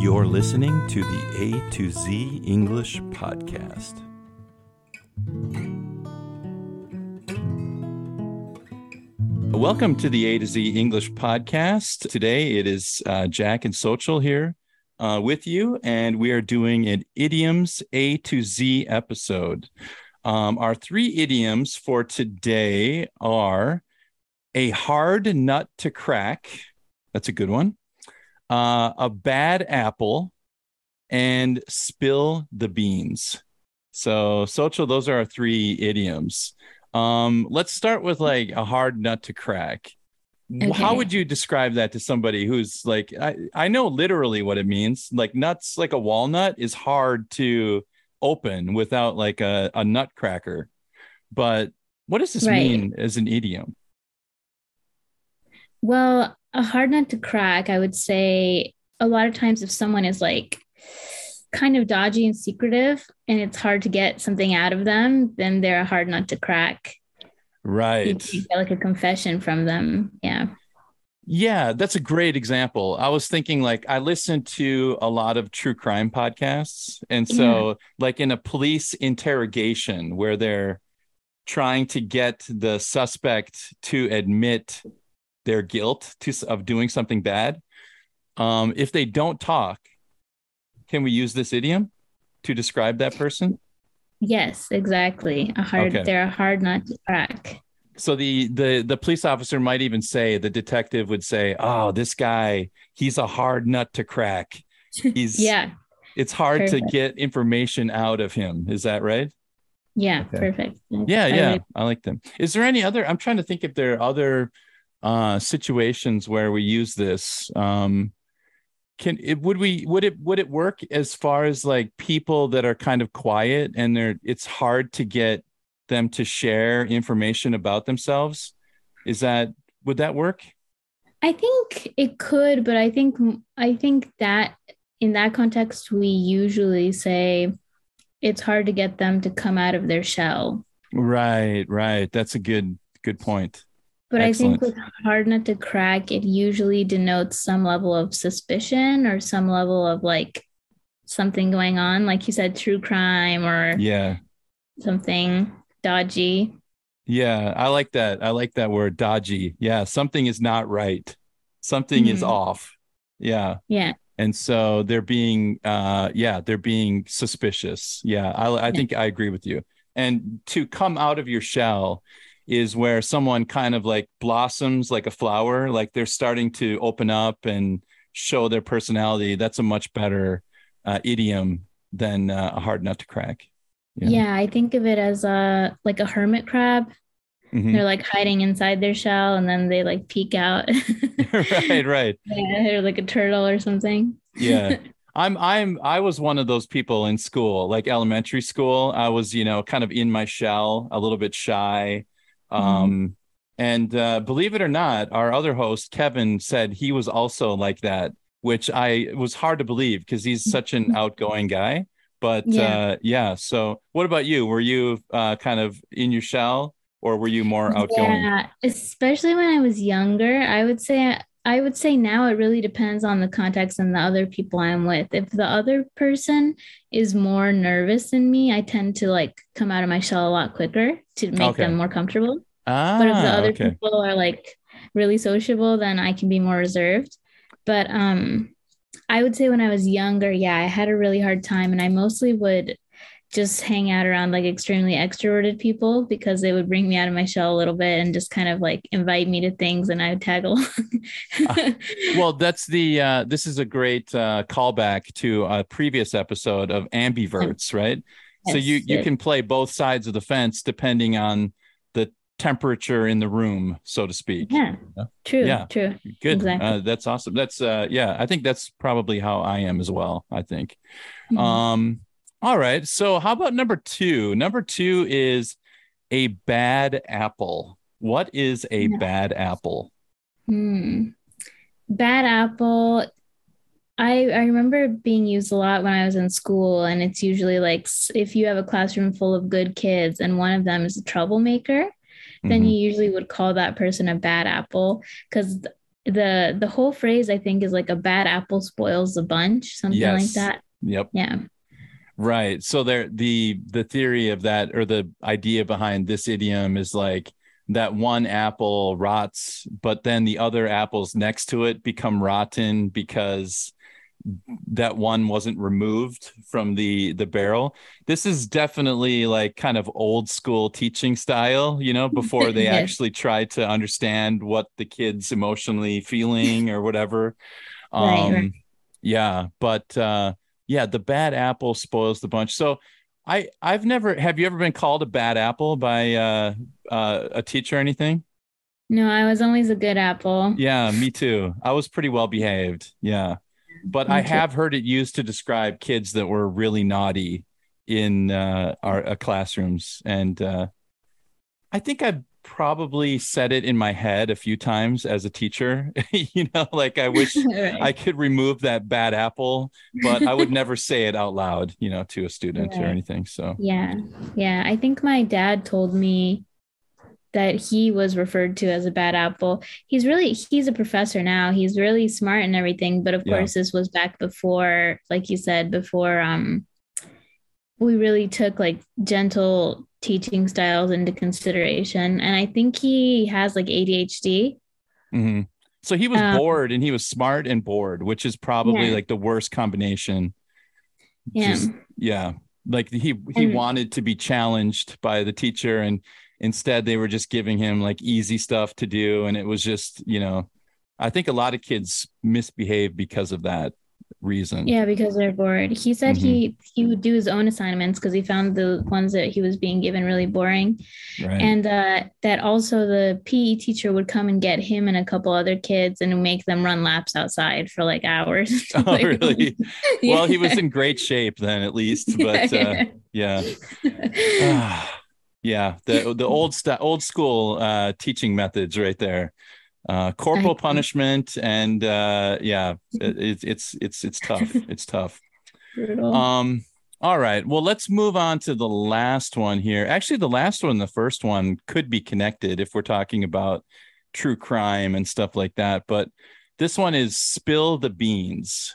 You're listening to the A to Z English Podcast. Welcome to the A to Z English Podcast. Today it is uh, Jack and Xochitl here uh, with you, and we are doing an idioms A to Z episode. Um, our three idioms for today are a hard nut to crack. That's a good one uh, a bad apple, and spill the beans. So, Xochitl, those are our three idioms. Um, let's start with like a hard nut to crack. Okay. How would you describe that to somebody who's like, I, I know literally what it means. Like nuts, like a walnut is hard to open without like a, a nutcracker. But what does this right. mean as an idiom? Well, a hard nut to crack, I would say a lot of times if someone is like kind of dodgy and secretive and it's hard to get something out of them, then they're a hard nut to crack. Right. You, get like a confession from them. Yeah. Yeah, that's a great example. I was thinking like I listen to a lot of true crime podcasts. And so yeah. like in a police interrogation where they're trying to get the suspect to admit their guilt to, of doing something bad. Um, if they don't talk, can we use this idiom to describe that person? Yes, exactly. A hard okay. they're a hard nut to crack. So the the the police officer might even say the detective would say, "Oh, this guy, he's a hard nut to crack. He's yeah. It's hard perfect. to get information out of him. Is that right?" Yeah, okay. perfect. Yeah, yeah, I like them. Is there any other? I'm trying to think if there are other uh, situations where we use this um, can it would we would it would it work as far as like people that are kind of quiet and they're it's hard to get them to share information about themselves? Is that would that work? I think it could but i think i think that in that context we usually say it's hard to get them to come out of their shell. Right right. That's a good good point but Excellent. I think with hard nut to crack, it usually denotes some level of suspicion or some level of like something going on, like you said, true crime or yeah, something dodgy. Yeah, I like that. I like that word dodgy. Yeah, something is not right. Something mm-hmm. is off. Yeah. Yeah. And so they're being uh yeah, they're being suspicious. Yeah, I I yeah. think I agree with you. And to come out of your shell is where someone kind of like blossoms like a flower, like they're starting to open up and show their personality. That's a much better uh, idiom than uh, a hard nut to crack. Yeah. yeah, I think of it as a like a hermit crab. Mm-hmm. They're like hiding inside their shell and then they like peek out. right, right. Yeah, they're like a turtle or something. yeah. I'm I'm I was one of those people in school, like elementary school. I was, you know, kind of in my shell, a little bit shy. Mm-hmm. Um, and uh, believe it or not, our other host, Kevin, said he was also like that, which I was hard to believe because he's such an outgoing guy. But yeah. Uh, yeah. So, what about you? Were you uh, kind of in your shell or were you more outgoing? Yeah, especially when I was younger. I would say I would say now it really depends on the context and the other people I'm with. If the other person is more nervous than me, I tend to like come out of my shell a lot quicker to make okay. them more comfortable. Ah, but if the other okay. people are like really sociable, then I can be more reserved. But um I would say when I was younger, yeah, I had a really hard time and I mostly would just hang out around like extremely extroverted people because they would bring me out of my shell a little bit and just kind of like invite me to things and I would tag along. uh, well, that's the uh, this is a great uh, callback to a previous episode of ambiverts, right? Yes, so you you can play both sides of the fence depending on the temperature in the room, so to speak. Yeah. True. Yeah. True. Good. Exactly. Uh, that's awesome. That's uh yeah, I think that's probably how I am as well, I think. Mhm. Um all right. So how about number 2? Number 2 is a bad apple. What is a Yeah. bad apple? Hmm. Bad apple. I I remember being used a lot when I was in school, and it's usually like if you have a classroom full of good kids and one of them is a troublemaker, then Mhm. you usually would call that person a bad apple because the the whole phrase I think is like a bad apple spoils the bunch, something like that. Yep. Yeah. Right. So there the the theory of that or the idea behind this idiom is like that one apple rots, but then the other apples next to it become rotten because that one wasn't removed from the the barrel. This is definitely like kind of old school teaching style, you know, before they Yes. actually try to understand what the kids emotionally feeling or whatever. Right, Um right. yeah, but uh yeah, the bad apple spoils the bunch. So I I've never have you ever been called a bad apple by uh uh a teacher or anything? No, I was always a good apple. Yeah, me too. I was pretty well behaved. Yeah. But I too. have heard it used to describe kids that were really naughty in uh, our uh, classrooms. And uh, I think I've probably said it in my head a few times as a teacher. you know, like I wish Right. I could remove that bad apple, but I would never say it out loud, you know, to a student or anything. So, Yeah. Yeah. I think my dad told me that he was referred to as a bad apple. He's really he's a professor now. He's really smart and everything, but of Yeah. course this was back before, like you said, before um we really took like gentle teaching styles into consideration. And I think he has like ADHD. mhm. so he was Um, bored and he was smart and bored, which is probably Yeah. like the worst combination. Yeah. Just- yeah. Like he he And- wanted to be challenged by the teacher and instead they were just giving him like easy stuff to do and it was just, you know, I think a lot of kids misbehave because of that reason. Yeah, because they're bored. He said he he would do his own assignments because he found the ones that he was being given really boring. Right. And uh, that also the PE teacher would come and get him and a couple other kids and make them run laps outside for like hours. oh, Like, really? Well, he was in great shape then at least, but uh, yeah. Ah, yeah, the the old st- old school uh, teaching methods right there. Uh, corporal punishment and uh, yeah, it, it's it's it's it's tough. It's tough. Um, all right. Well, let's move on to the last one here. Actually, the last one, the first one, could be connected if we're talking about true crime and stuff like that. But this one is spill the beans.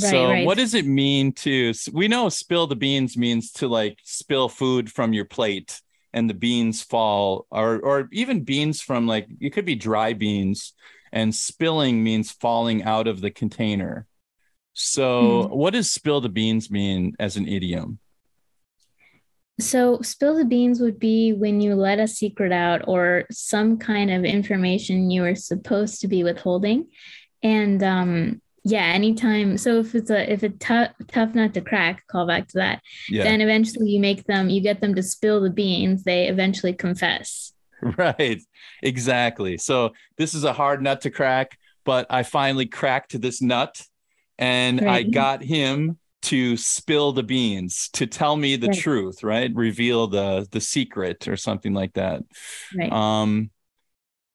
Right, so, right. what does it mean to? We know spill the beans means to like spill food from your plate and the beans fall, or or even beans from like it could be dry beans, and spilling means falling out of the container. So, Hmm. what does spill the beans mean as an idiom? So, spill the beans would be when you let a secret out or some kind of information you were supposed to be withholding. And um, yeah, anytime. So if it's a if a tough tough nut to crack, call back to that. Yeah, Then eventually you make them, you get them to spill the beans. They eventually confess. right. Exactly. So, this is a hard nut to crack, but I finally cracked this nut and I got him to spill the beans, to tell me the Right. truth, right? Reveal the the secret or something like that. Right. Um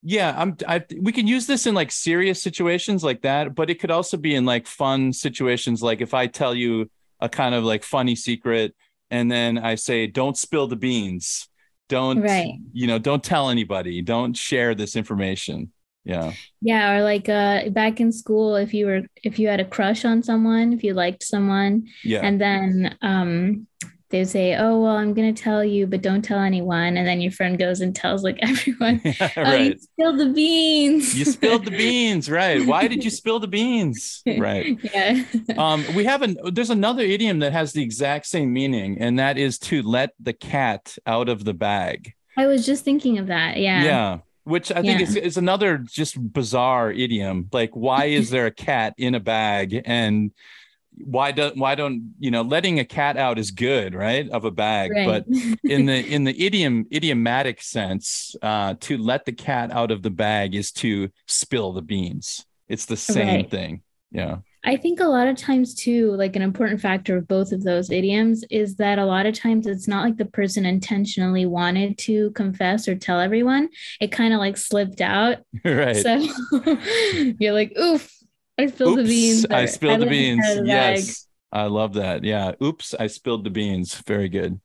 yeah, I'm I we can use this in like serious situations like that, but it could also be in like fun situations like if I tell you a kind of like funny secret and then I say don't spill the beans. Don't Right. you know, don't tell anybody. Don't share this information. Yeah. Yeah, or like uh back in school, if you were if you had a crush on someone, if you liked someone, Yeah. and then um they say, Oh, well, I'm gonna tell you, but don't tell anyone. And then your friend goes and tells like everyone, Yeah, Oh, you right. spilled the beans. You spilled the beans, right? Why did you spill the beans? Right. Yeah. Um, we have an there's another idiom that has the exact same meaning, and that is to let the cat out of the bag. I was just thinking of that. Yeah. Yeah. Which I think Yeah. is, is another just bizarre idiom. Like, why is there a cat in a bag? And why don't why don't you know letting a cat out is good right of a bag Right. but in the in the idiom idiomatic sense uh to let the cat out of the bag is to spill the beans it's the same Right. thing yeah I think a lot of times too, like an important factor of both of those idioms is that a lot of times it's not like the person intentionally wanted to confess or tell everyone. It kind of like slipped out. right So you're like, oof, I spilled the beans. I spilled the beans. Yes. I love that. Yeah. Oops, I spilled the beans. Very good.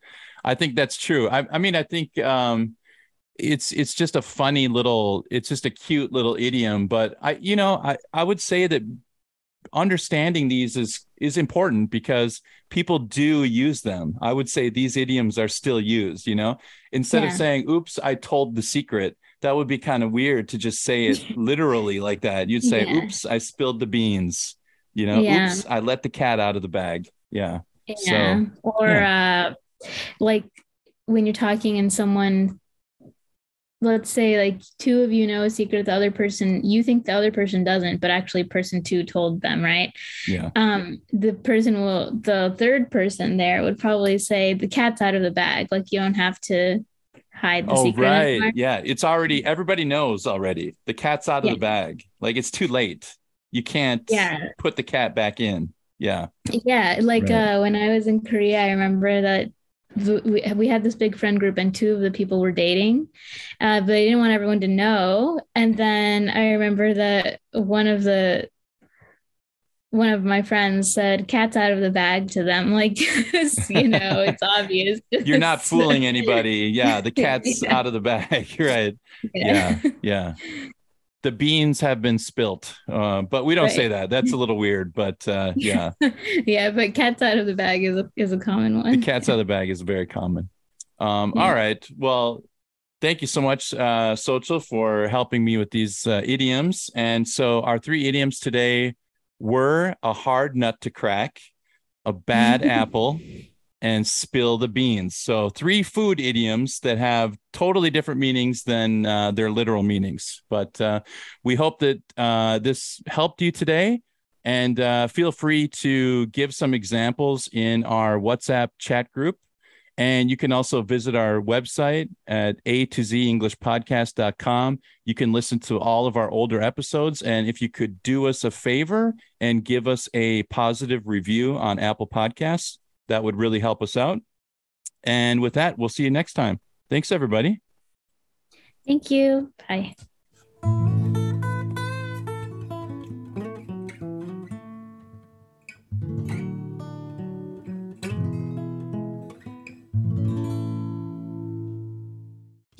I think that's true. I, I mean, I think um it's it's just a funny little, it's just a cute little idiom. But I, you know, I, I would say that understanding these is is important because people do use them. I would say these idioms are still used, you know. Instead of saying, oops, I told the secret, that would be kind of weird to just say it literally like that. You'd say, Yeah. oops, I spilled the beans. You know, Yeah. oops, I let the cat out of the bag. Yeah. Yeah. or uh like when you're talking and someone let's say like two of you know a secret the other person you think the other person doesn't but actually person two told them right Yeah. um the person will the third person there would probably say the cat's out of the bag like you don't have to hide the Oh, secret right. anymore. Yeah. It's already, everybody knows already. The cat's out of Yeah. the bag. Like it's too late. You can't Yeah. put the cat back in. Yeah. Yeah, like Right. uh, when I was in Korea, I remember that we, we had this big friend group and two of the people were dating, uh, but they didn't want everyone to know. And then I remember that one of the one of my friends said "cat's out of the bag" to them, like you know, it's obvious. You're not fooling anybody. Yeah. The cat's Yeah. out of the bag. right. Yeah. Yeah. The beans have been spilt. Uh, but we don't say that. That's a little weird. But uh, yeah. yeah, but "cat's out of the bag" is a is a common one. the cat's out of the bag is very common. Um, Yeah. All right. Well, thank you so much, uh, Xochitl, for helping me with these uh, idioms. And so our three idioms today were a hard nut to crack, a bad apple, and spill the beans. So three food idioms that have totally different meanings than uh, their literal meanings. But uh, we hope that uh, this helped you today. And uh, feel free to give some examples in our WhatsApp chat group. And you can also visit our website at a to z english podcast.com. You can listen to all of our older episodes. And if you could do us a favor and give us a positive review on Apple Podcasts, that would really help us out. And with that, we'll see you next time. Thanks, everybody. Thank you. Bye.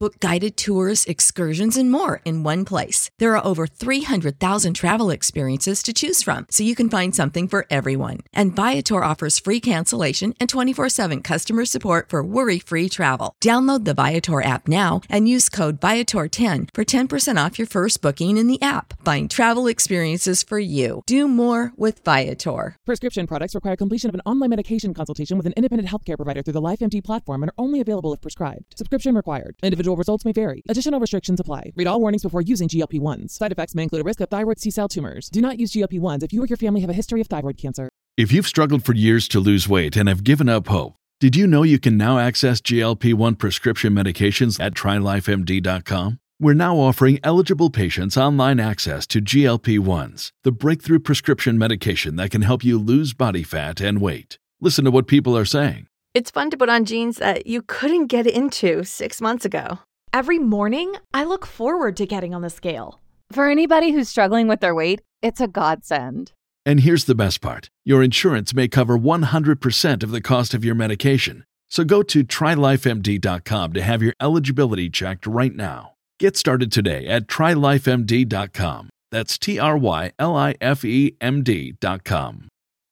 Book guided tours, excursions, and more in one place. There are over 300,000 travel experiences to choose from, so you can find something for everyone. And Viator offers free cancellation and 24 7 customer support for worry free travel. Download the Viator app now and use code Viator10 for 10% off your first booking in the app. Find travel experiences for you. Do more with Viator. Prescription products require completion of an online medication consultation with an independent healthcare provider through the LifeMD platform and are only available if prescribed. Subscription required. Individual results may vary. Additional restrictions apply. Read all warnings before using GLP 1s. Side effects may include a risk of thyroid C cell tumors. Do not use GLP 1s if you or your family have a history of thyroid cancer. If you've struggled for years to lose weight and have given up hope, did you know you can now access GLP 1 prescription medications at trylifemd.com? We're now offering eligible patients online access to GLP 1s, the breakthrough prescription medication that can help you lose body fat and weight. Listen to what people are saying. It's fun to put on jeans that you couldn't get into six months ago. Every morning, I look forward to getting on the scale. For anybody who's struggling with their weight, it's a godsend. And here's the best part your insurance may cover 100% of the cost of your medication. So go to trylifemd.com to have your eligibility checked right now. Get started today at trylifemd.com. That's T R Y L I F E M D.com.